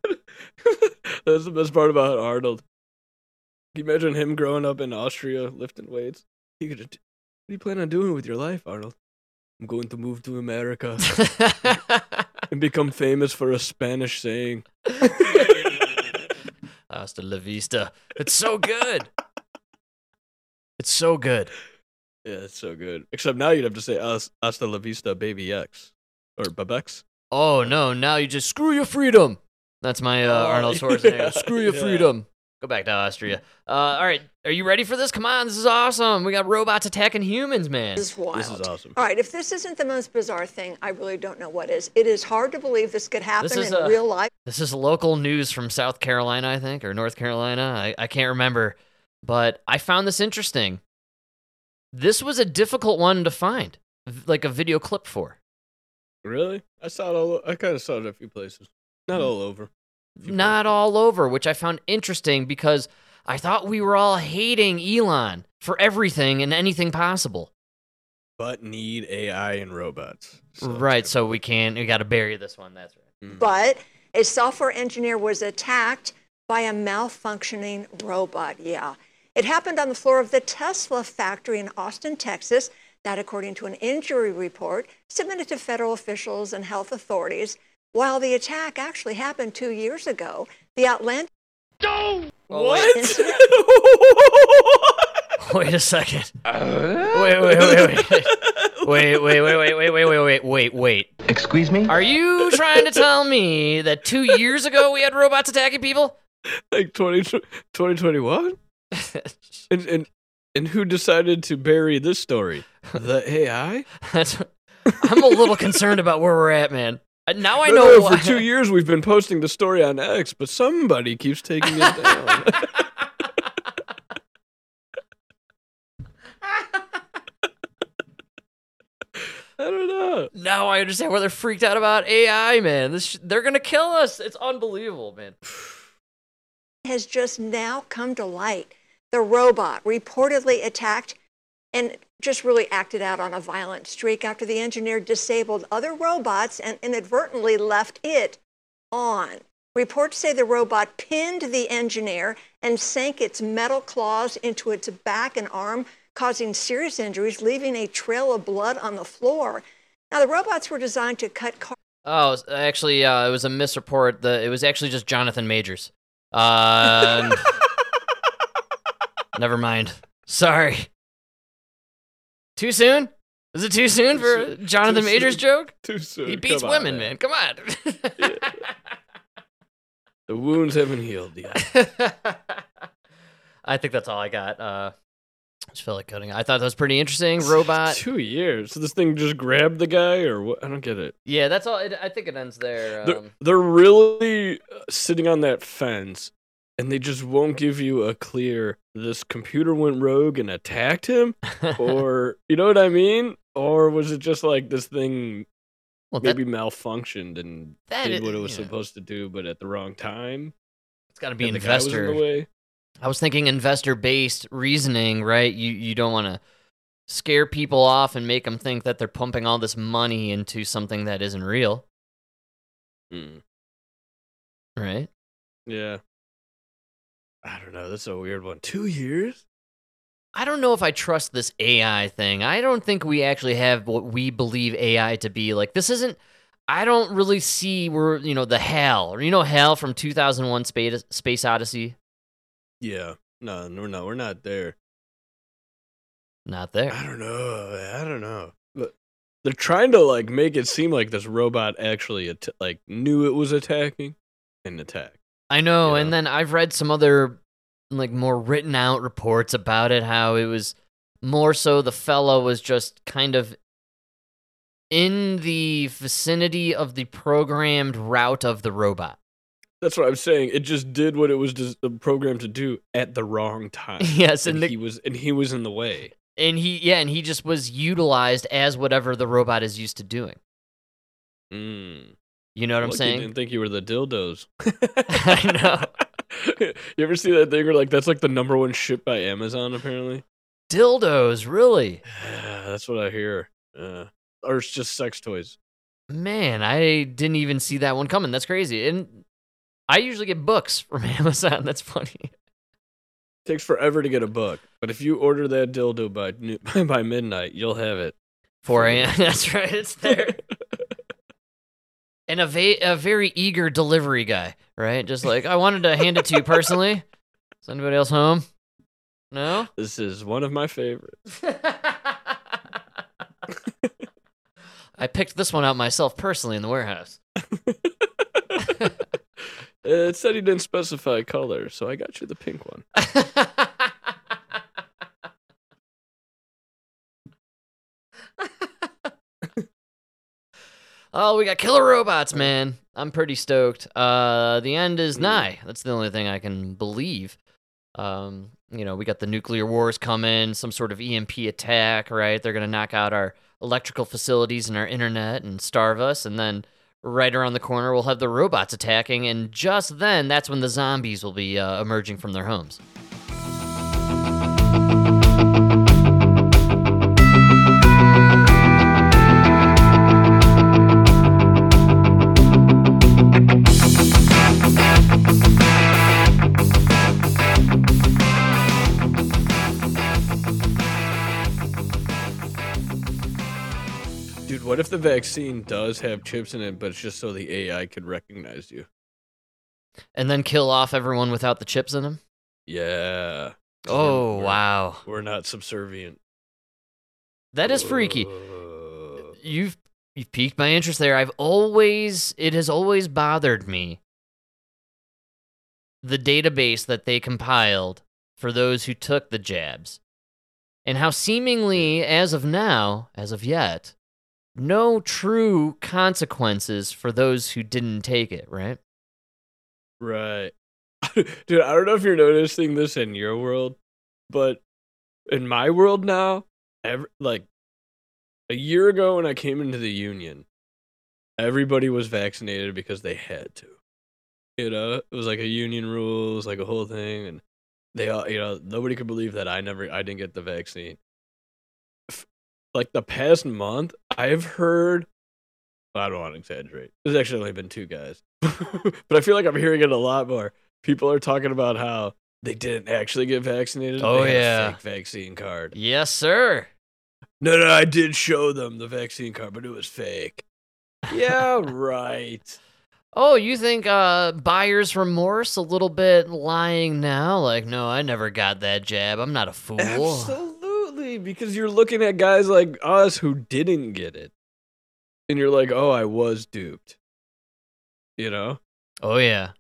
That's the best part about Arnold. Can you imagine him growing up in Austria lifting weights? He could. What do you plan on doing with your life, Arnold? I'm going to move to America and become famous for a Spanish saying. hasta la vista. It's so good. It's so good. Yeah, it's so good. Except now you'd have to say "Hasta- hasta la vista, baby X. Or Babex. Oh no! Now you just screw your freedom. That's my uh, Oh, Arnold Schwarzenegger. yeah, screw your yeah. freedom. Go back to Austria. Uh, all right, are you ready for this? Come on, this is awesome. We got robots attacking humans, man. This is wild. This is awesome. All right, if this isn't the most bizarre thing, I really don't know what is. It is hard to believe this could happen is in a- real life. This is local news from South Carolina, I think, or North Carolina. I, I can't remember, but I found this interesting. This was a difficult one to find, like a video clip for. Really? I saw it all. I kind of saw it a few places. Not all over. Few not all over, which I found interesting because I thought we were all hating Elon for everything and anything possible. But need AI and robots. So right, so we can't we got to bury this one. That's right. Mhm. But a software engineer was attacked by a malfunctioning robot. Yeah. It happened on the floor of the Tesla factory in Austin, Texas. That, according to an injury report submitted to federal officials and health authorities. While the attack actually happened two years ago, the outlandish What? incident Wait a second. Wait, wait, wait, wait. Wait, wait, wait, wait, wait, wait, wait, wait, wait, wait. Excuse me? Are you trying to tell me that two years ago we had robots attacking people? like 20, 2021? And, and, and who decided to bury this story? The AI? That's, I'm a little concerned about where we're at, man. Uh, Now I No, know no, why. for two years we've been posting the story on X, but somebody keeps taking it down. I don't know. now I understand why they're freaked out about AI, man. This sh- they're gonna kill us. It's unbelievable, man. has just now come to light. The robot reportedly attacked and just really acted out on a violent streak after the engineer disabled other robots and inadvertently left it on. Reports say the robot pinned the engineer and sank its metal claws into its back and arm, causing serious injuries, leaving a trail of blood on the floor. Now, the robots were designed to cut car- Oh, actually, uh, it was a misreport. The it was actually just Jonathan Majors. Uh, and- never mind. Sorry. Too soon? Is it too soon Too for soon- Jonathan too Majors soon. joke? Too soon. He beats Come on, women, man. Come on. The wounds haven't healed yet. I think that's all I got. Uh, just felt like cutting. I thought that was pretty interesting. Robot. Two years. So this thing just grabbed the guy, or what? I don't get it. Yeah, that's all. It, I think it ends there. They're, Um, they're really uh, sitting on that fence, and they just won't give you a clear. This computer went rogue and attacked him, or you know what I mean? Or was it just like this thing well, that, maybe malfunctioned and that did what it was know, supposed to do, but at the wrong time? It's got to be guy was in investor. I was thinking investor based reasoning, right? You you don't want to scare people off and make them think that they're pumping all this money into something that isn't real, Hmm. right? Yeah. I don't know. That's a weird one. Two years? I don't know if I trust this AI thing. I don't think we actually have what we believe AI to be. Like this isn't I don't really see where, you know, the HAL, or you know HAL from 2001 Space Space Odyssey? Yeah. No, no, no, we're not there. Not there. I don't know. I don't know. But they're trying to like make it seem like this robot actually at- like knew it was attacking and attacked. I know, and then I've read some other like more written out reports about it how it was more so the fellow was just kind of in the vicinity of the programmed route of the robot. That's what I'm saying. It just did what it was des- programmed to do at the wrong time. yes, and and the, he was and he was in the way. and he yeah, and he just was utilized as whatever the robot is used to doing. Mm. You know what I'm saying? Didn't think you were the dildos. I know. you ever see that thing where like that's like the number one ship by Amazon apparently? Dildos, really? That's what I hear. Uh, or it's just sex toys. Man, I didn't even see that one coming. That's crazy. And I usually get books from Amazon. That's funny. takes forever to get a book, but if you order that dildo by by midnight, you'll have it. 4 a.m. That's right. It's there. And a, va- a very eager delivery guy, right? Just like, I wanted to hand it to you personally. Is anybody else home? No? This is one of my favorites. I picked this one out myself personally in the warehouse. it said he didn't specify color, so I got you the pink one. oh, we got killer robots, man. I'm pretty stoked. Uh, the end is nigh. That's the only thing I can believe. Um, you know, we got the nuclear wars coming, some sort of EMP attack, right? They're gonna knock out our electrical facilities and our internet and starve us, and then right around the corner we'll have the robots attacking, and just then that's when the zombies will be uh, emerging from their homes. What if the vaccine does have chips in it, but it's just so the AI could recognize you? And then kill off everyone without the chips in them? Yeah. Oh, We're- wow. We're not subservient. That is freaky. Uh, You've you've piqued my interest there. I've always it has always bothered me the database that they compiled for those who took the jabs. And how seemingly as of now, as of yet, no true consequences for those who didn't take it, right? Right. Dude, I don't know if you're noticing this in your world, but in my world now, every, like a year ago when I came into the union, everybody was vaccinated because they had to. You know, it was like a union rule, it was like a whole thing, and they all, you know, nobody could believe that I never, I didn't get the vaccine. Like the past month, I've heard I don't want to exaggerate. There's actually only been two guys. but I feel like I'm hearing it a lot more. People are talking about how they didn't actually get vaccinated. Oh, they had a yeah. fake vaccine card. Yes, sir. No, no, I did show them the vaccine card, but it was fake. Yeah, right. Oh, you think uh buyer's remorse a little bit lying now? Like, no, I never got that jab. I'm not a fool. Absolutely, because you're looking at guys like us who didn't get it, and you're like, "Oh, I was duped." You know, Oh yeah.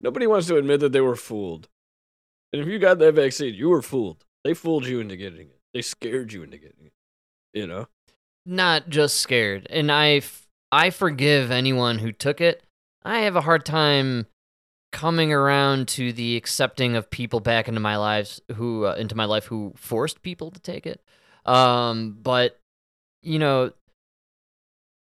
nobody wants to admit that they were fooled. And if you got that vaccine, you were fooled. They fooled you into getting it. They scared you into getting it. You know, not just scared. And I, f- I forgive anyone who took it. I have a hard time coming around to the accepting of people back into my lives who uh, into my life who forced people to take it. Um, but you know,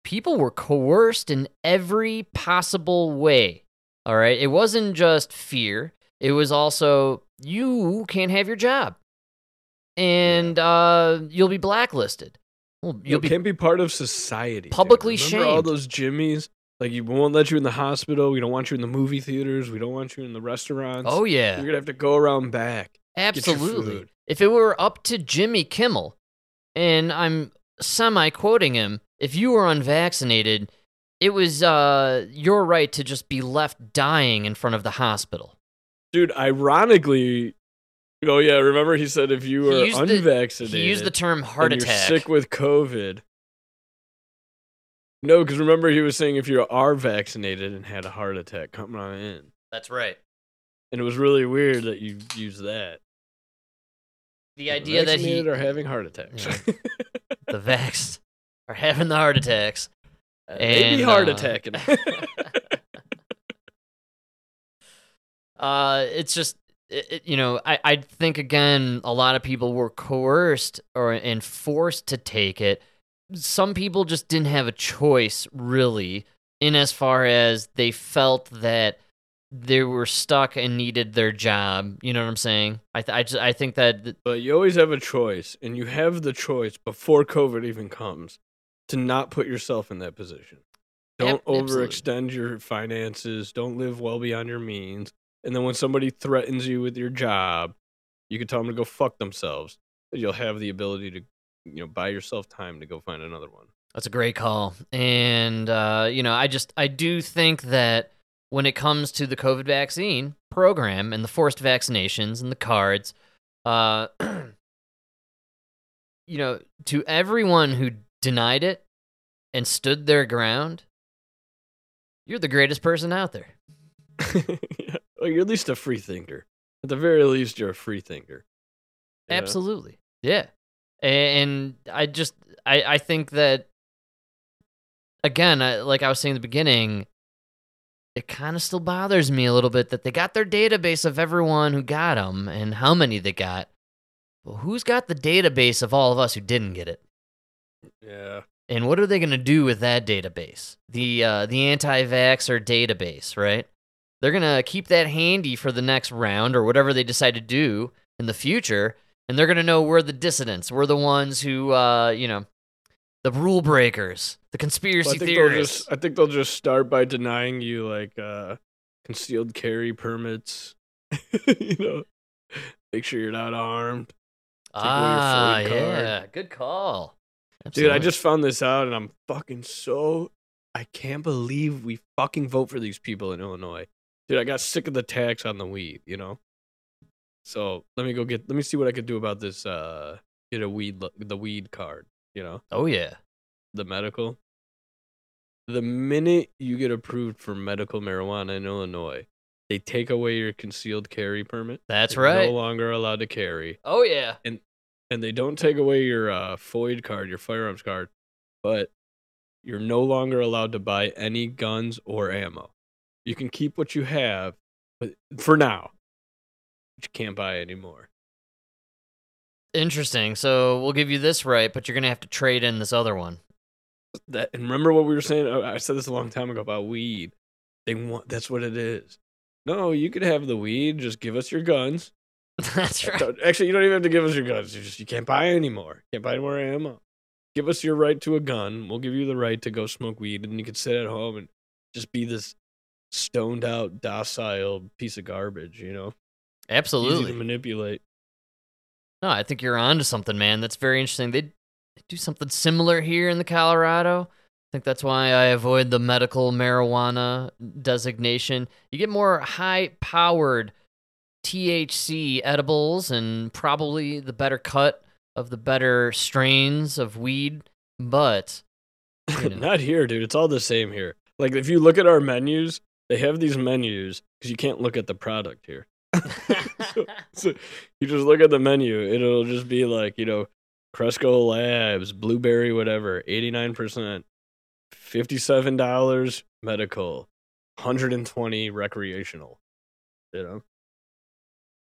people were coerced in every possible way. All right, it wasn't just fear. It was also you can't have your job, and uh, you'll be blacklisted. Well, you you'll be can't be part of society. dude. publicly Remember all those Jimmies. Like, you won't let you in the hospital. We don't want you in the movie theaters. We don't want you in the restaurants. Oh yeah, You're gonna have to go around back. absolutely. If it were up to Jimmy Kimmel, and I'm semi quoting him, if you were unvaccinated, it was uh, your right to just be left dying in front of the hospital. Dude, ironically, oh yeah, remember he said if you He were the- unvaccinated, He used the term heart attack. You're sick with COVID. No, because remember he was saying if you are vaccinated and had a heart attack, come on in. That's right. And it was really weird that you used that. The idea that he Vaccinated are having heart attacks. Yeah. the vaxxed are having the heart attacks. be And, heart uh, attacking. uh, it's just it, it- you know I I think again a lot of people were coerced or and forced to take it. Some people just didn't have a choice really, in as far as they felt that they were stuck and needed their job. You know what I'm saying? I th- I just I think that th- But you always have a choice, and you have the choice before COVID even comes to not put yourself in that position. Don't Ab- overextend your finances. Don't live well beyond your means. And then when somebody threatens you with your job, you can tell them to go fuck themselves. You'll have the ability to, you know, buy yourself time to go find another one. That's a great call. And, uh, you know, I just, I do think that when it comes to the COVID vaccine program and the forced vaccinations and the cards, uh, you know, to everyone who denied it and stood their ground, you're the greatest person out there. Yeah. well, you're at least a free thinker. At the very least, you're a free thinker. you know? Absolutely. Yeah. And I just I I think that again, I, like I was saying in the beginning, it kind of still bothers me a little bit that they got their database of everyone who got them and how many they got. Well, who's got the database of all of us who didn't get it? Yeah. And what are they going to do with that database? The uh, the anti-vaxxer database, right? They're going to keep that handy for the next round or whatever they decide to do in the future, and they're going to know we're the dissidents. We're the ones who, uh, you know, the rule breakers, the Well, conspiracy I think they'll theorists. just I think they'll just start by denying you like uh concealed carry permits. you know, make sure you're not armed. ah, card. yeah, good call. Dude, I just found this out and I'm fucking so I can't believe we fucking vote for these people in Illinois. Dude, I got sick of the tax on the weed, you know? So let me go get let me see what I could do about this uh get a weed the weed card, you know, Oh yeah. the medical. The minute you get approved for medical marijuana in Illinois, they take away your concealed carry permit. That's You're right. No longer allowed to carry. Oh yeah. And and they don't take away your uh, FOID card, your firearms card, but you're no longer allowed to buy any guns or ammo. You can keep what you have, but for now, but you can't buy anymore. Interesting. So we'll give you this right, but you're gonna have to trade in this other one. That and remember what we were saying? Oh, I said this a long time ago about weed. They want that's what it is. No, you could have the weed. Just give us your guns. That's right. Actually, you don't even have to give us your guns. You just you can't buy anymore. Can't buy more ammo. Give us your right to a gun. We'll give you the right to go smoke weed, and you can sit at home and just be this stoned out, docile piece of garbage. You know, easy to Absolutely. manipulate. No, I think you're onto something, man. That's very interesting. They do something similar here in the Colorado. I think that's why I avoid the medical marijuana designation. You get more high-powered THC edibles and probably the better cut of the better strains of weed, but you know. Not here, dude. It's all the same here. Like if you look at our menus, they have these menus because you can't look at the product here. So, so you just look at the menu. It'll just be like you know, Cresco Labs, blueberry, whatever, eighty nine percent, fifty seven dollars medical, hundred and twenty recreational. You know,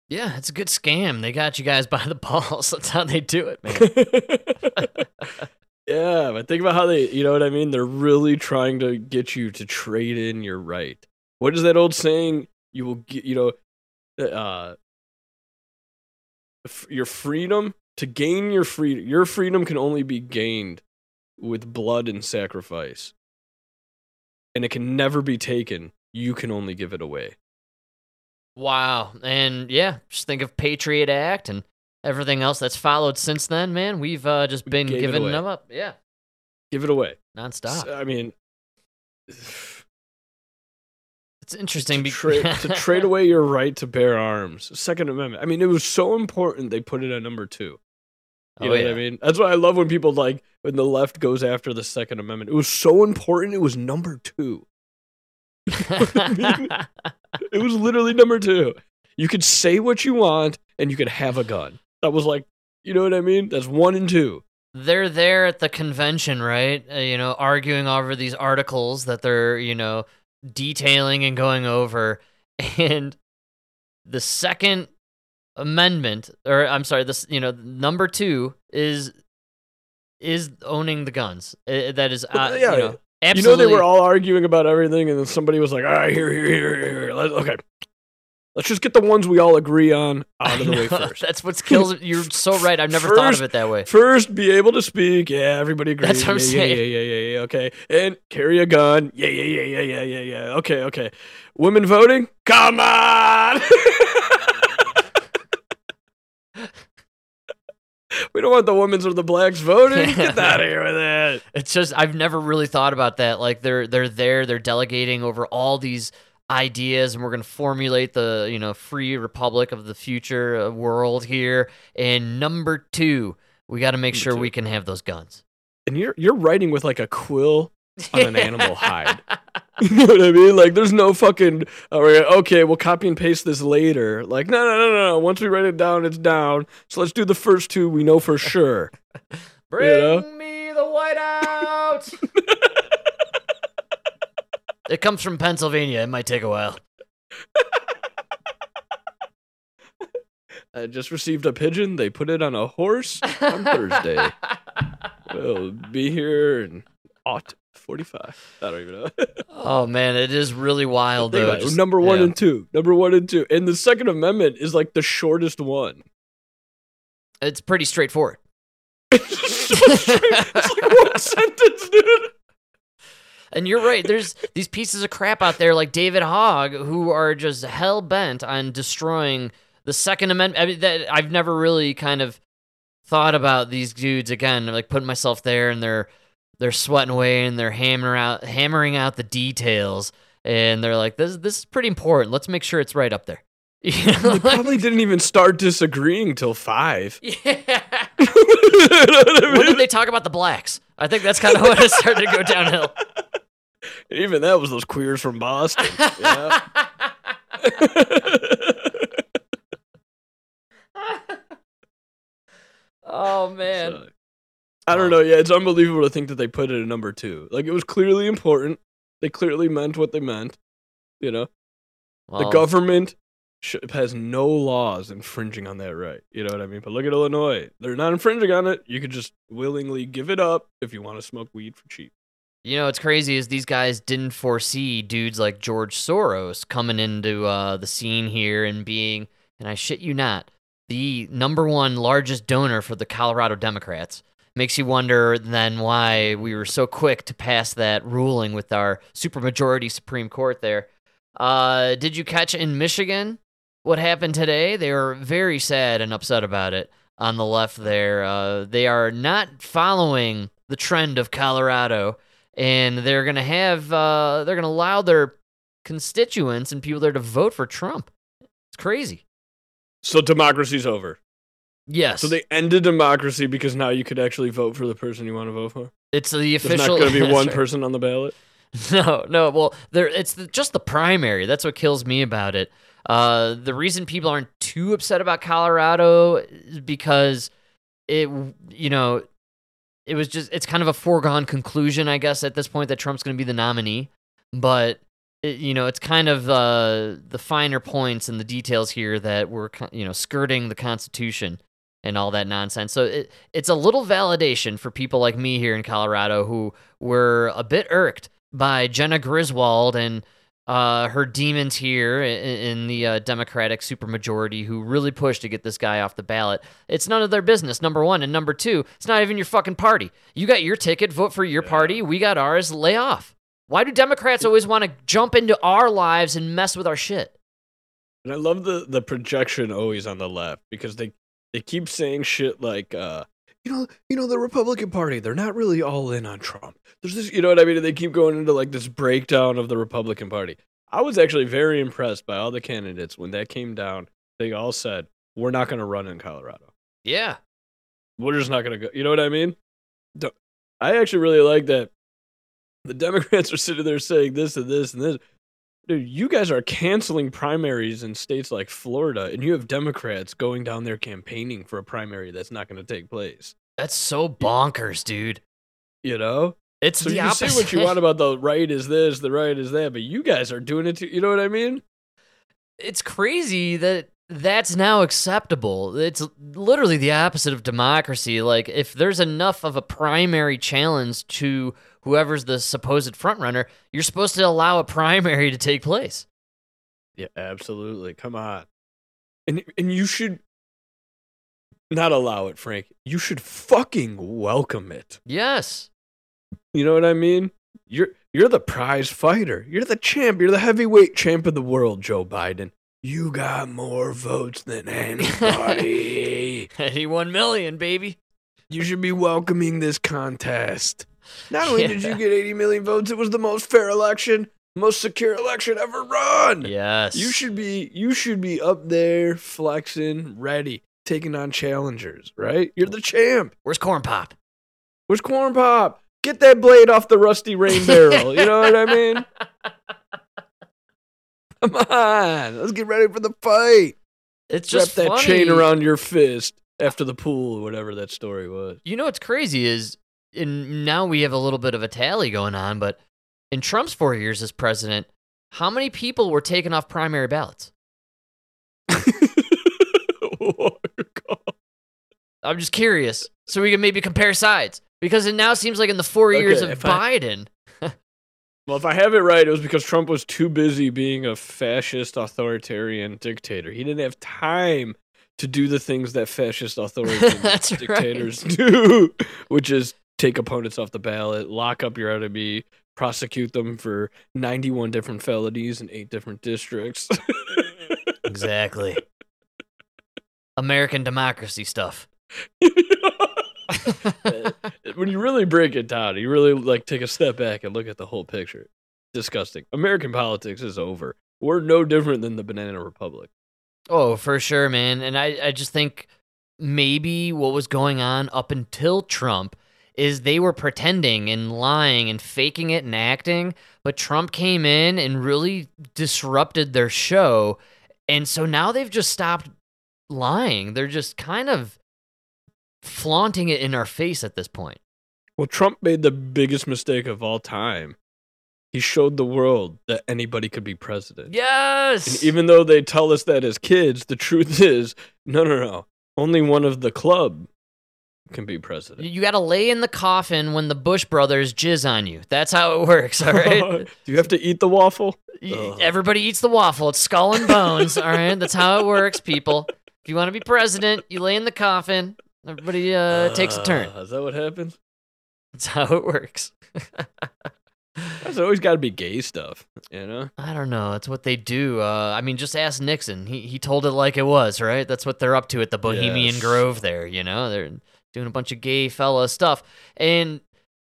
yeah, it's a good scam. They got you guys by the balls. That's how they do it, man. yeah, but think about how they, you know what I mean? They're really trying to get you to trade in your right. What is that old saying? You will get, you know, uh, f- your freedom to gain your freedom. Your freedom can only be gained with blood and sacrifice, and it can never be taken. You can only give it away. Wow. And yeah, just think of Patriot Act and everything else that's followed since then, man. We've uh, just been giving them up. Yeah. Give it away. Nonstop. I mean, it's interesting. to, tra- to trade away your right to bear arms. Second Amendment. I mean, it was so important they put it at number two. You Oh, know what. I mean? That's why I love when people like when the left goes after the Second Amendment. It was so important. It was number two. It was literally number two. You could say what you want and you could have a gun. That was like, you know what I mean? That's one and two. they're there at the convention, right? Uh, you know, arguing over these articles that they're, you know, detailing and going over. And the second amendment, or I'm sorry, this, you know, number two is is owning the guns. Uh, that is, uh, yeah, you know, absolutely. You know, they were all arguing about everything, and then somebody was like, all right, here, here, here, here. here. Okay. Let's just get the ones we all agree on out of the way first. That's what kills it. You're so right. I've never thought of it that way. First, be able to speak. Yeah, everybody agrees. That's what I'm yeah, saying. Yeah, yeah, yeah, yeah, yeah. Okay. And carry a gun. Yeah, yeah, yeah, yeah, yeah, yeah, yeah. Okay, okay. Women voting? Come on. we don't want the women's or the blacks voting. Get out of here with it. It's just I've never really thought about that. Like they're they're there, they're delegating over all these ideas, and we're gonna formulate the you know free republic of the future uh, world here. And number two, we got to make Number sure two. we can have those guns And you're you're writing with like a quill on an animal hide. You know what I mean? Like, there's no fucking. Right, okay, we'll copy and paste this later. Like, no, no, no, no, no. Once we write it down, it's down. So let's do the first two we know for sure. Bring know? me the whiteout. It comes from Pennsylvania. It might take a while. I just received a pigeon. They put it on a horse on Thursday. It'll be here in aught 45. I don't even know. oh man, it is really wild though. Just- number one yeah. and two. Number one and two. And the Second Amendment is like the shortest one. it's pretty straightforward. it's like one sentence, dude. And you're right. There's these pieces of crap out there like David Hogg who are just hell bent on destroying the Second Amendment. I mean, that I've never really kind of thought about these dudes again, like putting myself there, and they're they're sweating away and they're hammering out hammering out the details, and they're like, "This this is pretty important. Let's make sure it's right up there." You know, They like- probably didn't even start disagreeing till five. yeah. You know what I when did they talk about the blacks? I think that's kind of when it started to go downhill. Even that was those queers from Boston. Yeah. oh man. So, I don't know. Yeah, it's unbelievable to think that they put it at number two. Like it was clearly important. They clearly meant what they meant. You know, the government sh- has no laws infringing on that right. You know what I mean? But look at Illinois; they're not infringing on it. You could just willingly give it up if you want to smoke weed for cheap. You know what's crazy is these guys didn't foresee dudes like George Soros coming into uh, the scene here and being, and I shit you not, the number one largest donor for the Colorado Democrats. Makes you wonder then why we were so quick to pass that ruling with our supermajority Supreme Court there. Uh, did you catch in Michigan what happened today? They were very sad and upset about it on the left there. Uh, they are not following the trend of Colorado and they're gonna have uh, they're gonna allow their constituents and people there to vote for Trump. It's crazy. So democracy's over. Yes. So they ended democracy because now you could actually vote for the person you want to vote for. it's the official. There's not going to be one right. person on the ballot. No, no. Well, there it's the, just the primary. That's what kills me about it. Uh, the reason people aren't too upset about Colorado is because it, you know, it was just it's kind of a foregone conclusion, I guess, at this point that Trump's going to be the nominee. But it, you know, it's kind of uh, the finer points and the details here that we're you know skirting the Constitution and all that nonsense. So it, it's a little validation for people like me here in Colorado who were a bit irked by Jena Griswold and uh, her demons here in, in the uh, Democratic supermajority who really pushed to get this guy off the ballot. It's none of their business, number one. And number two, it's not even your fucking party. You got your ticket, vote for your party. We got ours, lay off. Why do Democrats always want to jump into our lives and mess with our shit? And I love the the projection always on the left because they they keep saying shit like uh you know you know the Republican Party they're not really all in on Trump. There's this you know what I mean and they keep going into like this breakdown of the Republican Party. I was actually very impressed by all the candidates when that came down. They all said we're not going to run in Colorado. Yeah. We're just not going to go. You know what I mean? I actually really like that. The Democrats are sitting there saying this and this and this. Dude, you guys are canceling primaries in states like Florida, and you have Democrats going down there campaigning for a primary that's not going to take place. That's so bonkers, dude. You know? It's So the you can opposite. say what you want about the right is this, the right is that, but you guys are doing it too. You know what I mean? it's crazy that that's now acceptable. It's literally the opposite of democracy. Like if there's enough of a primary challenge to whoever's the supposed frontrunner, you're supposed to allow a primary to take place. Yeah, absolutely. Come on. And and you should not allow it, Frank. You should fucking welcome it. Yes. You know what I mean? You're you're the prize fighter. You're the champ. You're the heavyweight champ of the world, Joe Biden. You got more votes than anybody. 81 million, baby. you should be welcoming this contest. Not only did you get 80 million votes, it was the most fair election, most secure election ever run. Yes. You should be you should be up there flexing, ready, taking on challengers, right? You're the champ. Where's Corn Pop? Where's Corn Pop? Get that blade off the rusty rain barrel. You know what I mean? Come on, let's get ready for the fight. It's Wrap just that funny. chain around your fist after the pool, or whatever that story was. You know what's crazy is, and now we have a little bit of a tally going on, but in Trump's four years as president, how many people were taken off primary ballots? Oh I'm just curious, so we can maybe compare sides because it now seems like in the four years of I- Biden, well, if I have it right, it was because Trump was too busy being a fascist authoritarian dictator. He didn't have time to do the things that fascist authoritarian That's right. dictators do, which is take opponents off the ballot, lock up your enemy, prosecute them for 91 different felonies in eight different districts. exactly. American democracy stuff. when you really break it down, you really like take a step back and look at the whole picture. Disgusting. American politics is over. We're no different than the Banana Republic. Oh, for sure, man. And I, I just think maybe what was going on up until Trump is they were pretending and lying and faking it and acting, but Trump came in and really disrupted their show. And so now they've just stopped lying. They're just kind of flaunting it in our face at this point. Well, Trump made the biggest mistake of all time. He showed the world that anybody could be president. Yes. And even though they tell us that as kids, the truth is no, no, no. Only one of the club can be president. You got to lay in the coffin when the Bush brothers jizz on you. That's how it works, all right? Do you have to eat the waffle? Ugh. Everybody eats the waffle. It's skull and bones, all right? That's how it works, people. If you want to be president, you lay in the coffin. Everybody uh, takes a turn. Uh, is that what happens? That's how it works. That's always got to be gay stuff, you know? I don't know. It's what they do. Uh, I mean, just ask Nixon. He he told it like it was, right? That's what they're up to at the Bohemian Yes. Grove there. You know, they're doing a bunch of gay fella stuff, and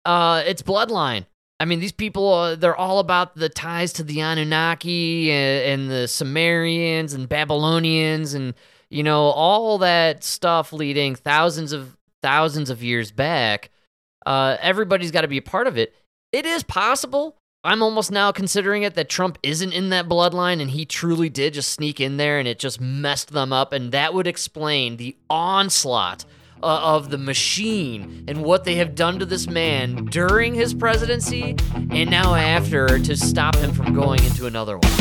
uh, it's bloodline. I mean, these people, uh, they're all about the ties to the Anunnaki and, and the Sumerians and Babylonians and, you know, all that stuff leading thousands of thousands of years back. Uh, everybody's got to be a part of it. It is possible. I'm almost now considering it that Trump isn't in that bloodline and he truly did just sneak in there and it just messed them up. And that would explain the onslaught uh, of the machine and what they have done to this man during his presidency and now after to stop him from going into another one.